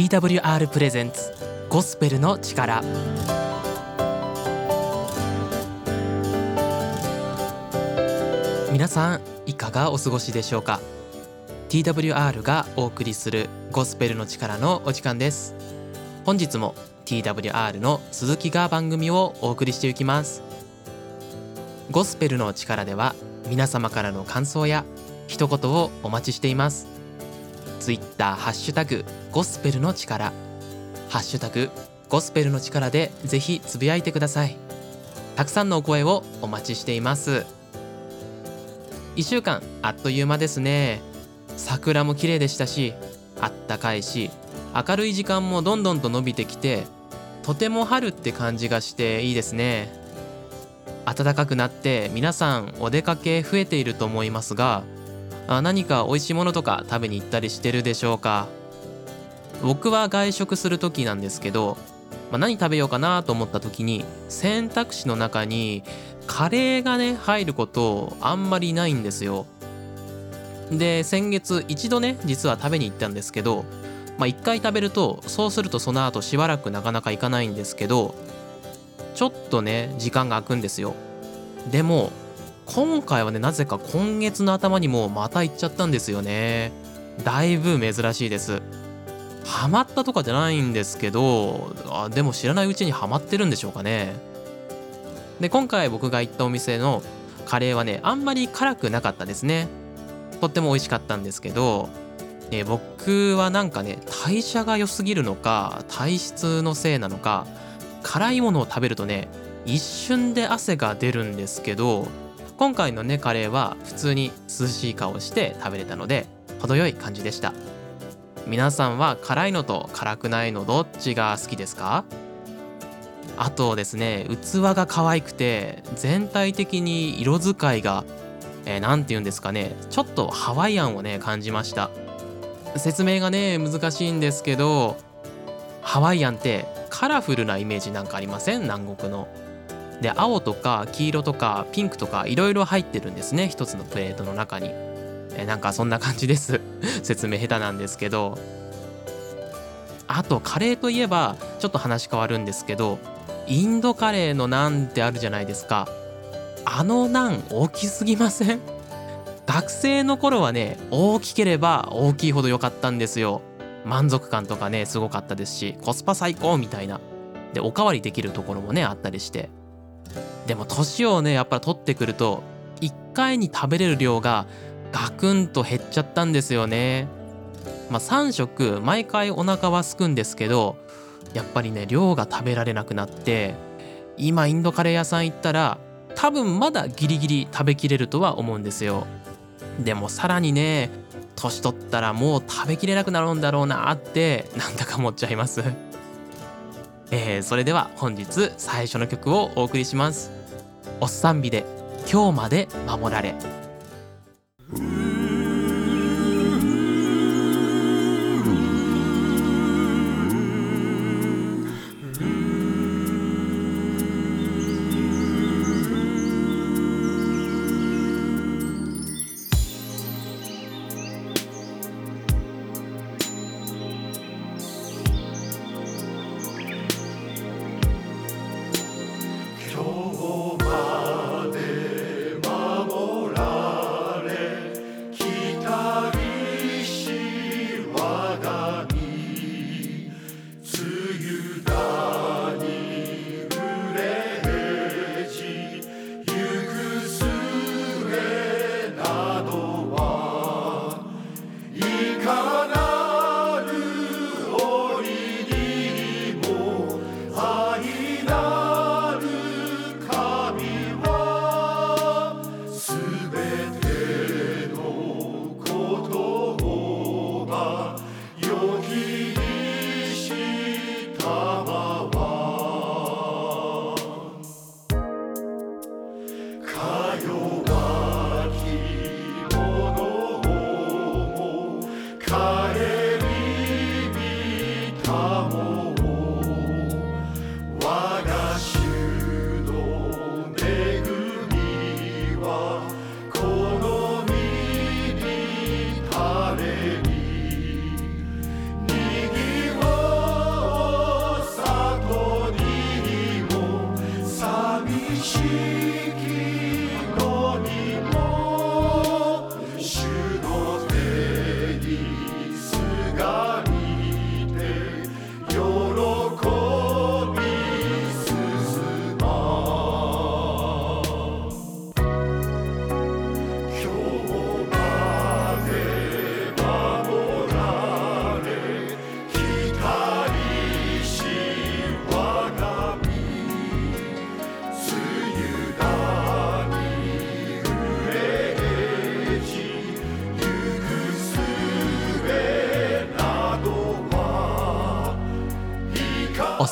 TWR プレゼンツゴスペルの力。皆さんいかがお過ごしでしょうか？TWR がお送りするゴスペルの力のお時間です。本日も TWR の鈴木が番組をお送りしていきます。ゴスペルの力では皆様からの感想や一言をお待ちしています。ツイッターハッシュタグゴスペルの力。ハッシュタグゴスペルの力でぜひつぶやいてください。たくさんのお声をお待ちしています。1週間あっという間ですね。桜も綺麗でしたしあったかいし明るい時間もどんどんと伸びてきてとても春って感じがしていいですね。暖かくなって皆さんお出かけ増えていると思いますがあ何か美味しいものとか食べに行ったりしてるでしょうか？僕は外食する時なんですけど、まあ、何食べようかなと思った時に選択肢の中にカレーがね入ることあんまりないんですよ。で先月一度ね実は食べに行ったんですけどまあ一回食べるとそうするとその後しばらくなかなか行かないんですけどちょっとね時間が空くんですよ。でも今回はねなぜか今月の頭にもまた行っちゃったんですよね。だいぶ珍しいです。ハマったとかじゃないんですけどあでも知らないうちにハマってるんでしょうかね。で今回僕が行ったお店のカレーはねあんまり辛くなかったですね。とっても美味しかったんですけど、え僕はなんかね代謝が良すぎるのか体質のせいなのか辛いものを食べるとね一瞬で汗が出るんですけど今回のねカレーは普通に涼しい顔して食べれたので程よい感じでした。皆さんは辛いのと辛くないのどっちが好きですか？あとですね器が可愛くて全体的に色使いが何、えー、て言うんですかねちょっとハワイアンをね感じました。説明がね難しいんですけどハワイアンってカラフルなイメージなんかありません？南国の。で青とか黄色とかピンクとかいろいろ入ってるんですね一つのプレートの中に。えなんかそんな感じです。説明下手なんですけど。あとカレーといえばちょっと話変わるんですけどインドカレーのナンってあるじゃないですか。あのナン大きすぎません？学生の頃はね大きければ大きいほど良かったんですよ。満足感とかねすごかったですしコスパ最高みたいな。でおかわりできるところもねあったりして。でも年をねやっぱり取ってくると1回に食べれる量がガクンと減っちゃったんですよね。まあ3食毎回お腹はすくんですけどやっぱりね量が食べられなくなって今インドカレー屋さん行ったら多分まだギリギリ食べきれるとは思うんですよ。でもさらにね年取ったらもう食べきれなくなるんだろうなってなんだか思っちゃいます。えー、それでは本日最初の曲をお送りします。おっさんびで今日まで守られ。うん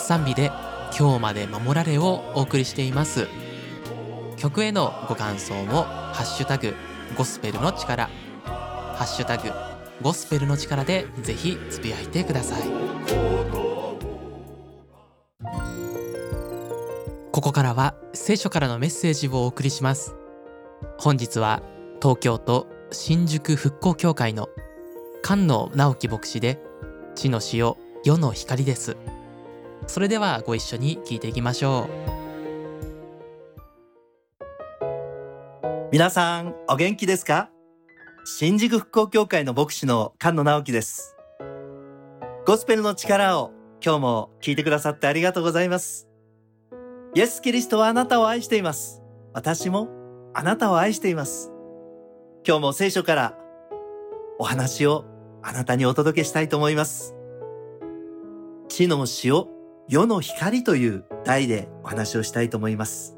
さんびで今日まで守られをお送りしています。曲へのご感想もハッシュタグゴスペルの力。ハッシュタグゴスペルの力でぜひつぶやいてください。ここからは聖書からのメッセージをお送りします。本日は東京都新宿復興協会の菅野直樹牧師で地の塩世の光です。それではご一緒に聞いていきましょう。皆さんお元気ですか？新宿復興協会の牧師の菅野直樹です。ゴスペルの力を今日も聞いてくださってありがとうございます。イエス・キリストはあなたを愛しています。私もあなたを愛しています。今日も聖書からお話をあなたにお届けしたいと思います。地の塩、世の光という題でお話をしたいと思います。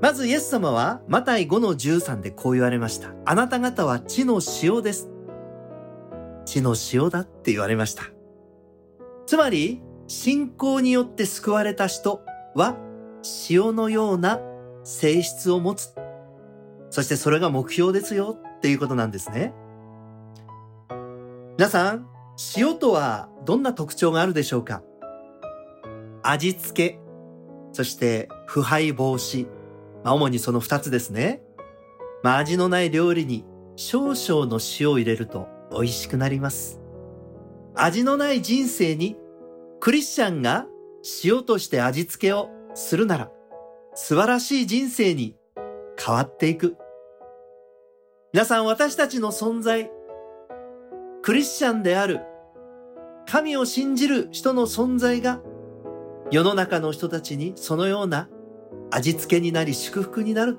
まずイエス様はマタイ5の13でこう言われました。あなた方は地の塩です。地の塩だって言われました。つまり、信仰によって救われた人は塩のような性質を持つ。そしてそれが目標ですよっていうことなんですね。皆さん、塩とはどんな特徴があるでしょうか？味付け、そして腐敗防止。まあ、主にその二つですね。まあ、味のない料理に少々の塩を入れると美味しくなります。味のない人生にクリスチャンが塩として味付けをするなら素晴らしい人生に変わっていく。皆さん私たちの存在、クリスチャンである神を信じる人の存在が世の中の人たちにそのような味付けになり祝福になる。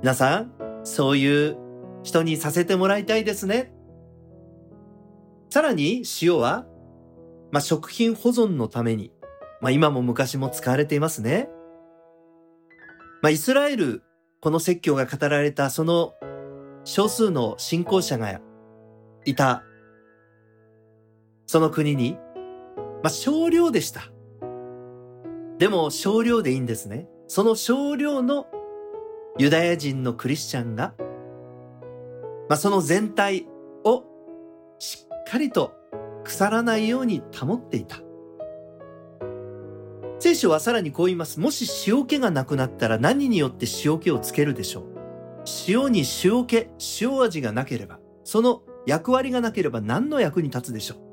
皆さん、そういう人にさせてもらいたいですね。さらに塩は、まあ、食品保存のために、まあ、今も昔も使われていますね。まあ、イスラエル、この説教が語られたその少数の信仰者がいたその国に、まあ、少量でした。でも少量でいいんですね。その少量のユダヤ人のクリスチャンが、まあ、その全体をしっかりと腐らないように保っていた。聖書はさらにこう言います。もし塩気がなくなったら何によって塩気をつけるでしょう塩に塩気、塩味がなければ、その役割がなければ何の役に立つでしょう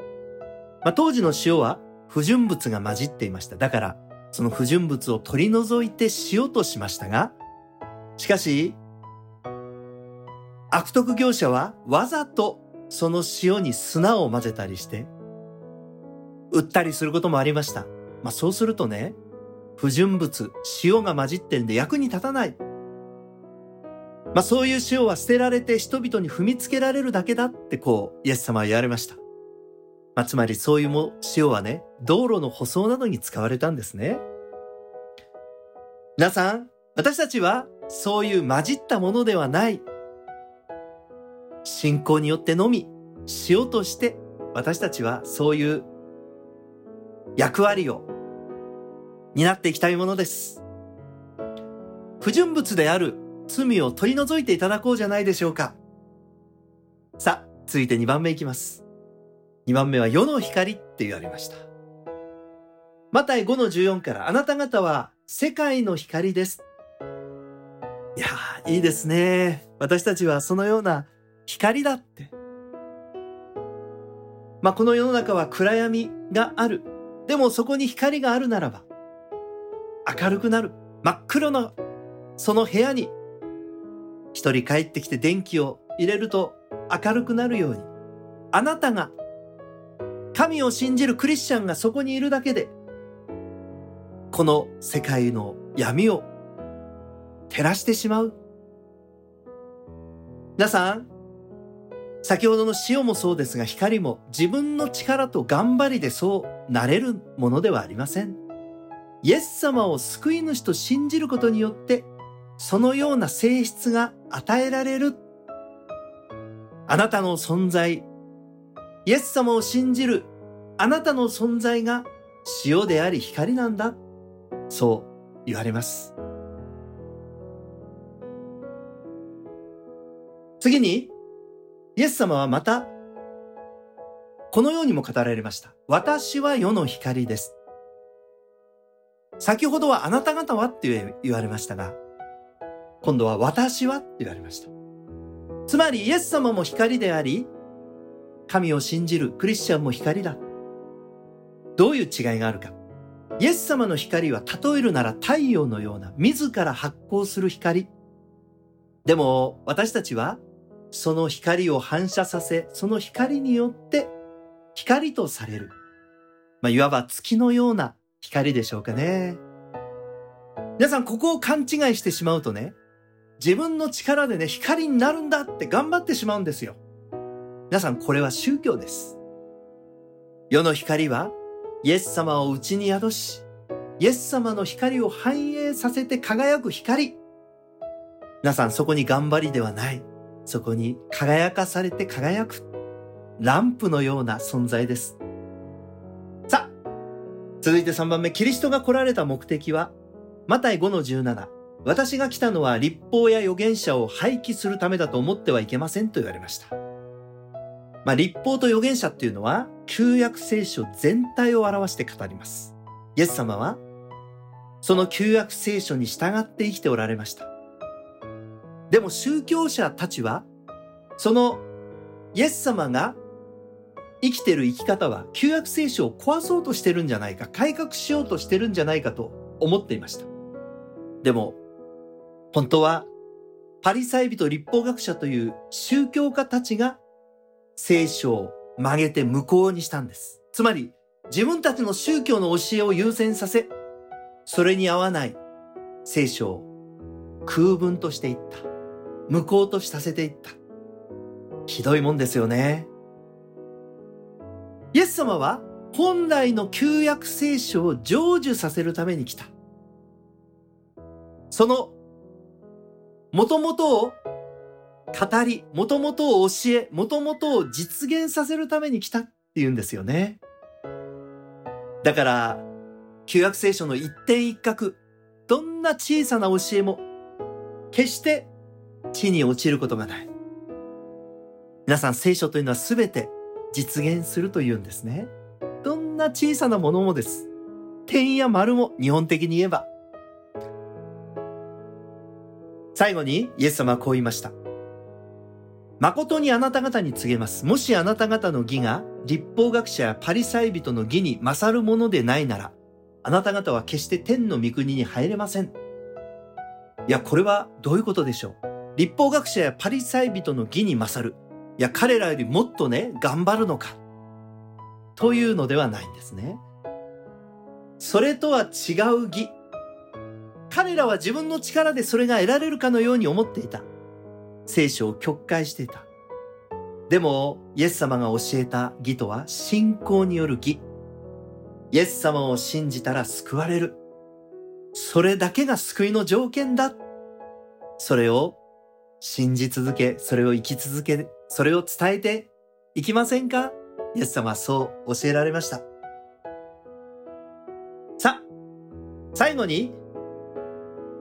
まあ、当時の塩は不純物が混じっていました。だから、その不純物を取り除いて塩としましたが、しかし、悪徳業者はわざとその塩に砂を混ぜたりして、売ったりすることもありました。まあそうするとね、不純物、塩が混じってるんで役に立たない。まあそういう塩は捨てられて人々に踏みつけられるだけだってこう、イエス様は言われました。まあ、つまりそういうも塩はね、道路の舗装などに使われたんですね。皆さん、私たちはそういう混じったものではない。信仰によってのみ、塩として私たちはそういう役割を担っていきたいものです。不純物である罪を取り除いていただこうじゃないでしょうか。さあ、続いて2番目いきます。2番目は世の光って言われました。マタイ5の14からあなた方は世界の光です。いや、いいですね。私たちはそのような光だって。まあ、この世の中は暗闇がある。でもそこに光があるならば、明るくなる。真っ黒のその部屋に、一人帰ってきて電気を入れると明るくなるように、あなたが神を信じるクリスチャンがそこにいるだけで、この世界の闇を照らしてしまう。皆さん、先ほどの塩もそうですが光も自分の力と頑張りでそうなれるものではありません。イエス様を救い主と信じることによってそのような性質が与えられる。あなたの存在、イエス様を信じるあなたの存在が塩であり光なんだ。そう言われます。次に、イエス様はまた、このようにも語られました。私は世の光です。先ほどはあなた方はって言われましたが、今度は私はって言われました。つまりイエス様も光であり、神を信じるクリスチャンも光だ。どういう違いがあるか。イエス様の光は例えるなら太陽のような自ら発光する光。でも私たちはその光を反射させ、その光によって光とされる。まあ、いわば月のような光でしょうかね。皆さん、ここを勘違いしてしまうとね、自分の力でね、光になるんだって頑張ってしまうんですよ。皆さん、これは宗教です。世の光は、イエス様を内に宿し、イエス様の光を反映させて輝く光。皆さん、そこに頑張りではない。そこに輝かされて輝く。ランプのような存在です。さあ、続いて3番目、キリストが来られた目的は、マタイ5の17。私が来たのは立法や預言者を廃棄するためだと思ってはいけませんと言われました。まあ、立法と預言者っていうのは、旧約聖書全体を表して語ります。イエス様は、その旧約聖書に従って生きておられました。でも宗教者たちは、そのイエス様が生きてる生き方は旧約聖書を壊そうとしてるんじゃないか、改革しようとしてるんじゃないかと思っていました。でも、本当はパリサイ人立法学者という宗教家たちが聖書を曲げて無効にしたんです。つまり自分たちの宗教の教えを優先させ、それに合わない聖書を空文としていった。無効とさせていった。ひどいもんですよね。イエス様は本来の旧約聖書を成就させるために来た。そのもともとを語り、もともとを教え、もともとを実現させるために来たって言うんですよね。だから、旧約聖書の一点一角、どんな小さな教えも、決して地に落ちることがない。皆さん、聖書というのは全て実現するというんですね。どんな小さなものもです。点や丸も日本的に言えば最後にイエス様はこう言いました。誠にあなた方に告げます。もしあなた方の義が立法学者やパリサイ人の義に勝るものでないなら、あなた方は決して天の御国に入れません。いや、これはどういうことでしょう？立法学者やパリサイ人の義に勝る。いや、彼らよりもっとね、頑張るのか。というのではないんですね。それとは違う義。彼らは自分の力でそれが得られるかのように思っていた。聖書を曲解していた。でも、イエス様が教えた義とは信仰による義。イエス様を信じたら救われる。それだけが救いの条件だ。それを信じ続け、それを生き続け、それを伝えていきませんか？イエス様はそう教えられました。さあ、最後に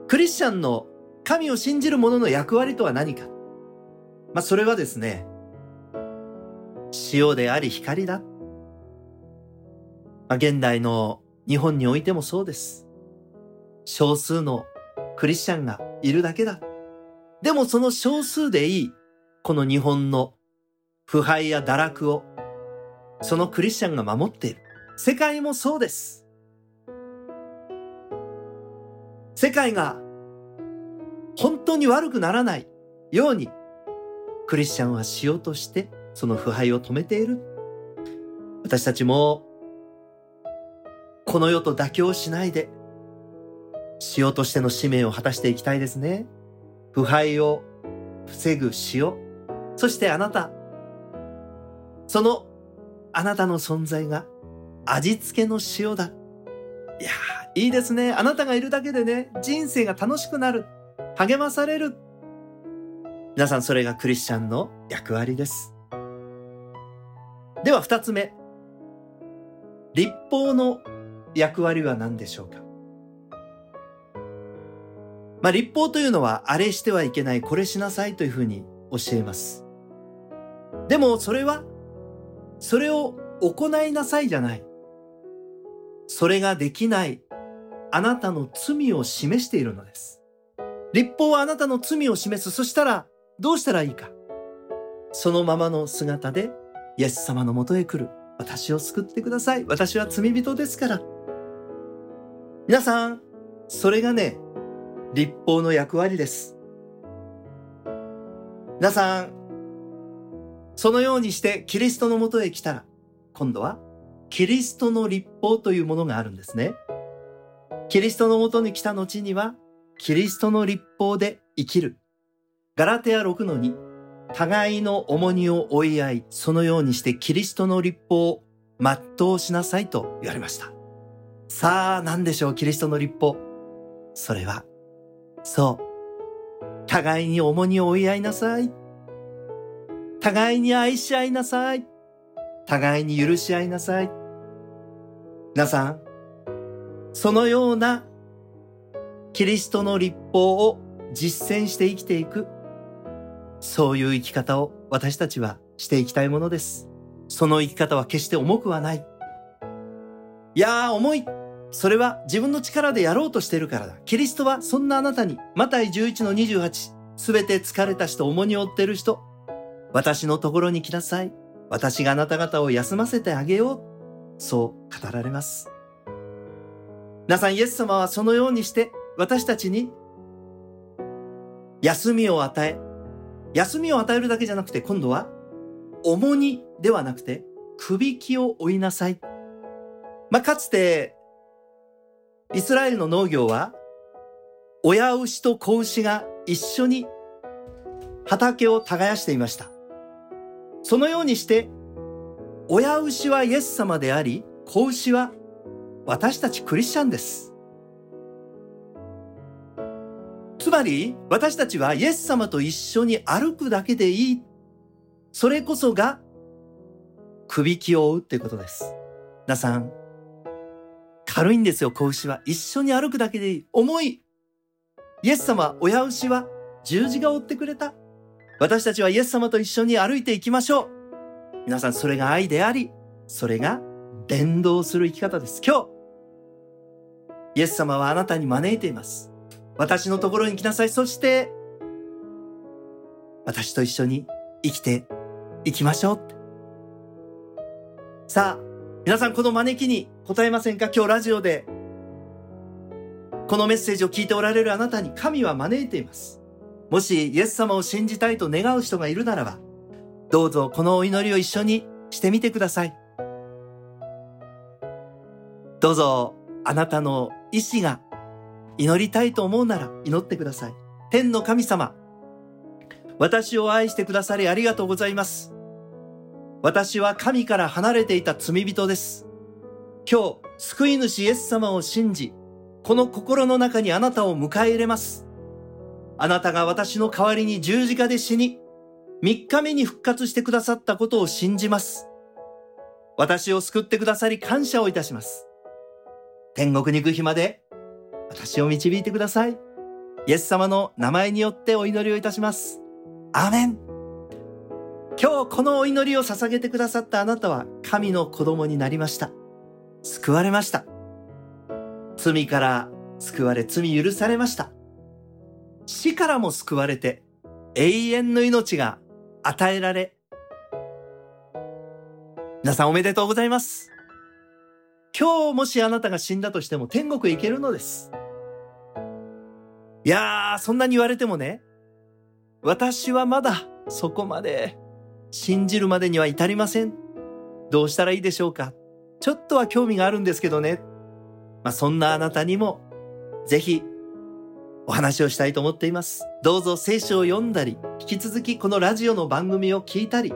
クリスチャンの神を信じる者の役割とは何か。まあ、それはですね、塩であり光だ。まあ、現代の日本においてもそうです。少数のクリスチャンがいるだけだ。でもその少数でいい、この日本の腐敗や堕落を、そのクリスチャンが守っている。世界もそうです。世界が本当に悪くならないように、クリスチャンはしようとしてその腐敗を止めている。私たちも、この世と妥協しないで、塩としての使命を果たしていきたいですね。腐敗を防ぐ塩。そしてあなた、そのあなたの存在が味付けの塩だ。いやいいですね。あなたがいるだけでね、人生が楽しくなる。励まされる。皆さん、それがクリスチャンの役割です。では、二つ目。立法の役割は何でしょうか？まあ、立法というのは、あれしてはいけない、これしなさいというふうに教えます。でも、それは、それを行いなさいじゃない。それができない、あなたの罪を示しているのです。立法はあなたの罪を示す。そしたら、どうしたらいいか？そのままの姿で、イエス様のもとへ来る。私を救ってください。私は罪人ですから。皆さん、それがね、立法の役割です。皆さん、そのようにしてキリストのもとへ来たら、今度はキリストの立法というものがあるんですね。キリストのもとに来た後には、キリストの立法で生きる。ガラテア6の2、互いの重荷を追い合い、そのようにしてキリストの立法を全うしなさいと言われました。さあ、何でしょう、キリストの立法。それは、そう。互いに重荷を追い合いなさい。互いに愛し合いなさい。互いに許し合いなさい。皆さん、そのようなキリストの立法を実践して生きていく、そういう生き方を私たちはしていきたいものです。その生き方は決して重くはない。いやー、重い。それは自分の力でやろうとしてるからだ。キリストはそんなあなたに、マタイ11の28、すべて疲れた人、重荷を負ってる人、私のところに来なさい。私があなた方を休ませてあげよう。そう語られます。皆さん、イエス様はそのようにして私たちに休みを与え、休みを与えるだけじゃなくて今度は重荷ではなくてくびきを追いなさい。まあ、かつてイスラエルの農業は親牛と子牛が一緒に畑を耕していました。そのようにして、親牛はイエス様であり、子牛は私たちクリスチャンです。まり、私たちはイエス様と一緒に歩くだけでいい。それこそが、くびきを追うっていうことです。皆さん、軽いんですよ、子牛は。一緒に歩くだけでいい。重い。イエス様、親牛は十字架を追ってくれた。私たちはイエス様と一緒に歩いていきましょう。皆さん、それが愛であり、それが伝道する生き方です。今日、イエス様はあなたに招いています。私のところに来なさい。そして、私と一緒に生きていきましょう。さあ、皆さんこの招きに答えませんか？今日ラジオで、このメッセージを聞いておられるあなたに神は招いています。もしイエス様を信じたいと願う人がいるならば、どうぞこのお祈りを一緒にしてみてください。どうぞあなたの意志が祈りたいと思うなら祈ってください。天の神様、私を愛してくださりありがとうございます。私は神から離れていた罪人です。今日、救い主イエス様を信じ、この心の中にあなたを迎え入れます。あなたが私の代わりに十字架で死に、三日目に復活してくださったことを信じます。私を救ってくださり感謝をいたします。天国に行く日まで私を導いてください。イエス様の名前によってお祈りをいたします。アーメン。今日このお祈りを捧げてくださったあなたは神の子供になりました。救われました。罪から救われ罪許されました。死からも救われて永遠の命が与えられ、皆さんおめでとうございます。今日もしあなたが死んだとしても天国へ行けるのです。いやー、そんなに言われてもね、私はまだそこまで信じるまでには至りません。どうしたらいいでしょうかちょっとは興味があるんですけどね。まあ、そんなあなたにも、ぜひお話をしたいと思っています。どうぞ聖書を読んだり、引き続きこのラジオの番組を聞いたり、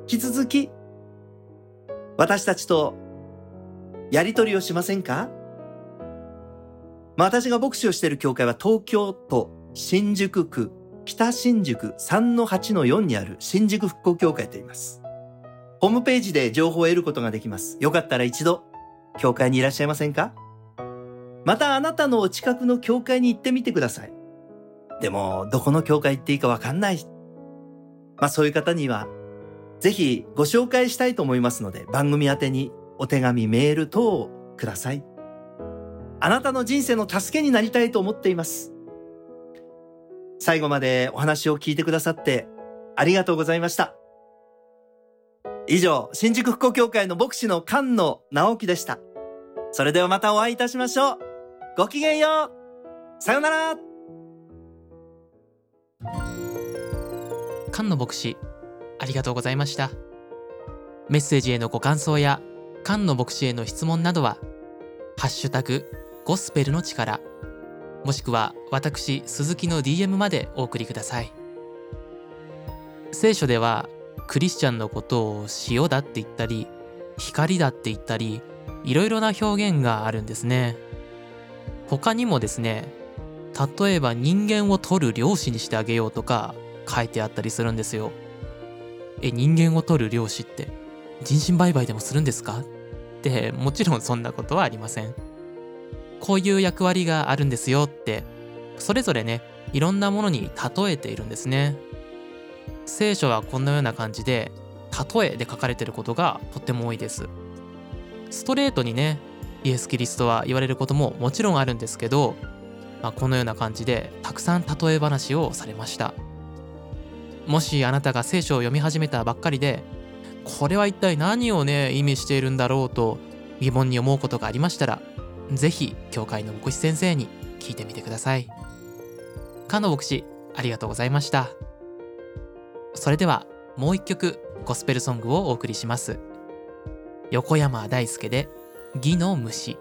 引き続き私たちとやりとりをしませんか？まあ、私が牧師をしている教会は東京都新宿区北新宿3-8-4にある新宿復興協会と言います。ホームページで情報を得ることができます。よかったら一度教会にいらっしゃいませんか？またあなたのお近くの教会に行ってみてください。でも、どこの教会行っていいかわかんない。まあそういう方には、ぜひご紹介したいと思いますので、番組宛てにお手紙、メール等をください。あなたの人生の助けになりたいと思っています。最後までお話を聞いてくださってありがとうございました。以上、新宿復興協会の牧師の菅野直樹でした。それではまたお会いいたしましょう。ごきげんよう。さようなら。菅野牧師、ありがとうございました。メッセージへのご感想や菅野牧師への質問などは、ハッシュタグゴスペルの力、もしくは私鈴木の DM までお送りください。聖書ではクリスチャンのことを塩だって言ったり光だって言ったりいろいろな表現があるんですね。他にもですね例えば人間を取る漁師にしてあげようとか書いてあったりするんですよ。え人間を取る漁師って人身売買でもするんですか？ってもちろんそんなことはありません。こういう役割があるんですよってそれぞれねいろんなものに例えているんですね。聖書はこのような感じで例えで書かれてることがとっても多いです。ストレートにねイエス・キリストは言われることももちろんあるんですけど、まあ、このような感じでたくさん例え話をされました。もしあなたが聖書を読み始めたばっかりでこれは一体何をね意味しているんだろうと疑問に思うことがありましたら是非教会の牧師先生に聞いてみてください。菅野牧師ありがとうございました。それではもう一曲ゴスペルソングをお送りします。横山大輔で「義の虫」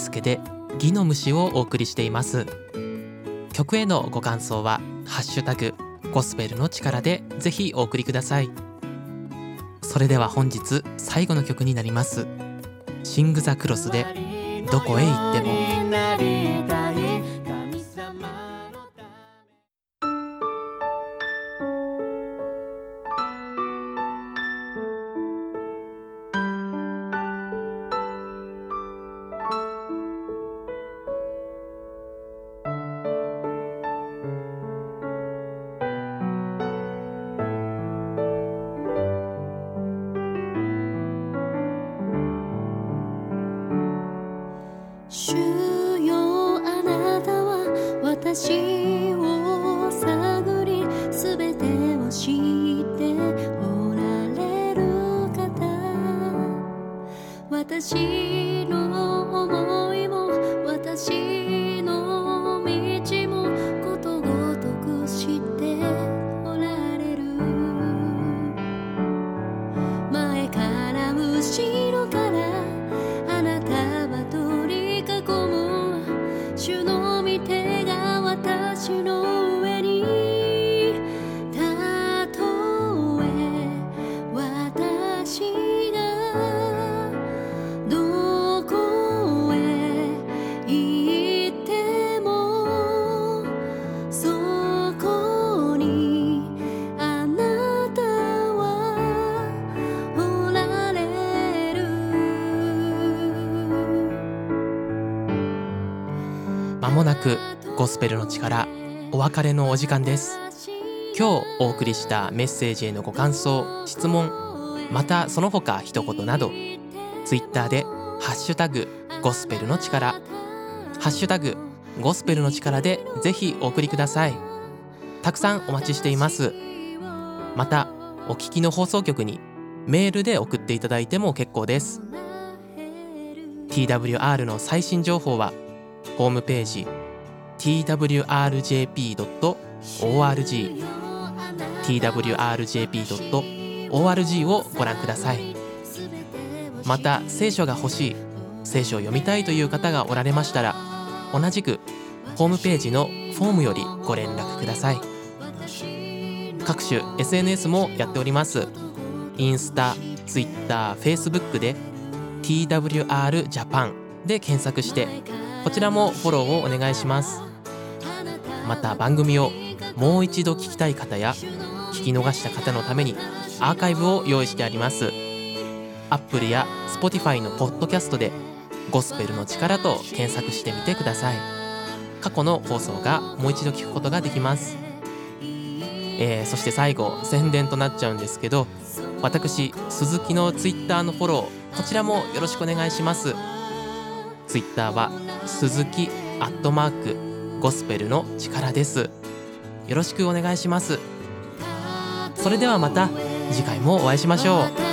輔で義の虫をお送りしています。曲へのご感想はハッシュタグゴスペルの力でぜひお送りください。それでは本日最後の曲になります。シング・ザ・クロスでどこへ行っても。スペルの力お別れのお時間です。今日お送りしたメッセージへのご感想質問またその他一言などツイッターでハッシュタグゴスペルの力ハッシュタグゴスペルの力でぜひお送りください。たくさんお待ちしています。またお聞きの放送局にメールで送っていただいても結構です。TWR の最新情報はホームページ twrjp.org twrjp.org をご覧ください。また聖書が欲しい聖書を読みたいという方がおられましたら同じくホームページのフォームよりご連絡ください。各種 SNS もやっております。インスタ、ツイッター、フェイスブックで TWR ジャパンで検索してこちらもフォローをお願いします。また番組をもう一度聞きたい方や聞き逃した方のためにアーカイブを用意してあります。アップルや Spotify のポッドキャストでゴスペルの力と検索してみてください。過去の放送がもう一度聞くことができます。えー、そして最後宣伝となっちゃうんですけど私鈴木のツイッターのフォローこちらもよろしくお願いします。ツイッターは鈴木アットマークゴスペルの力です。よろしくお願いします。それではまた次回もお会いしましょう。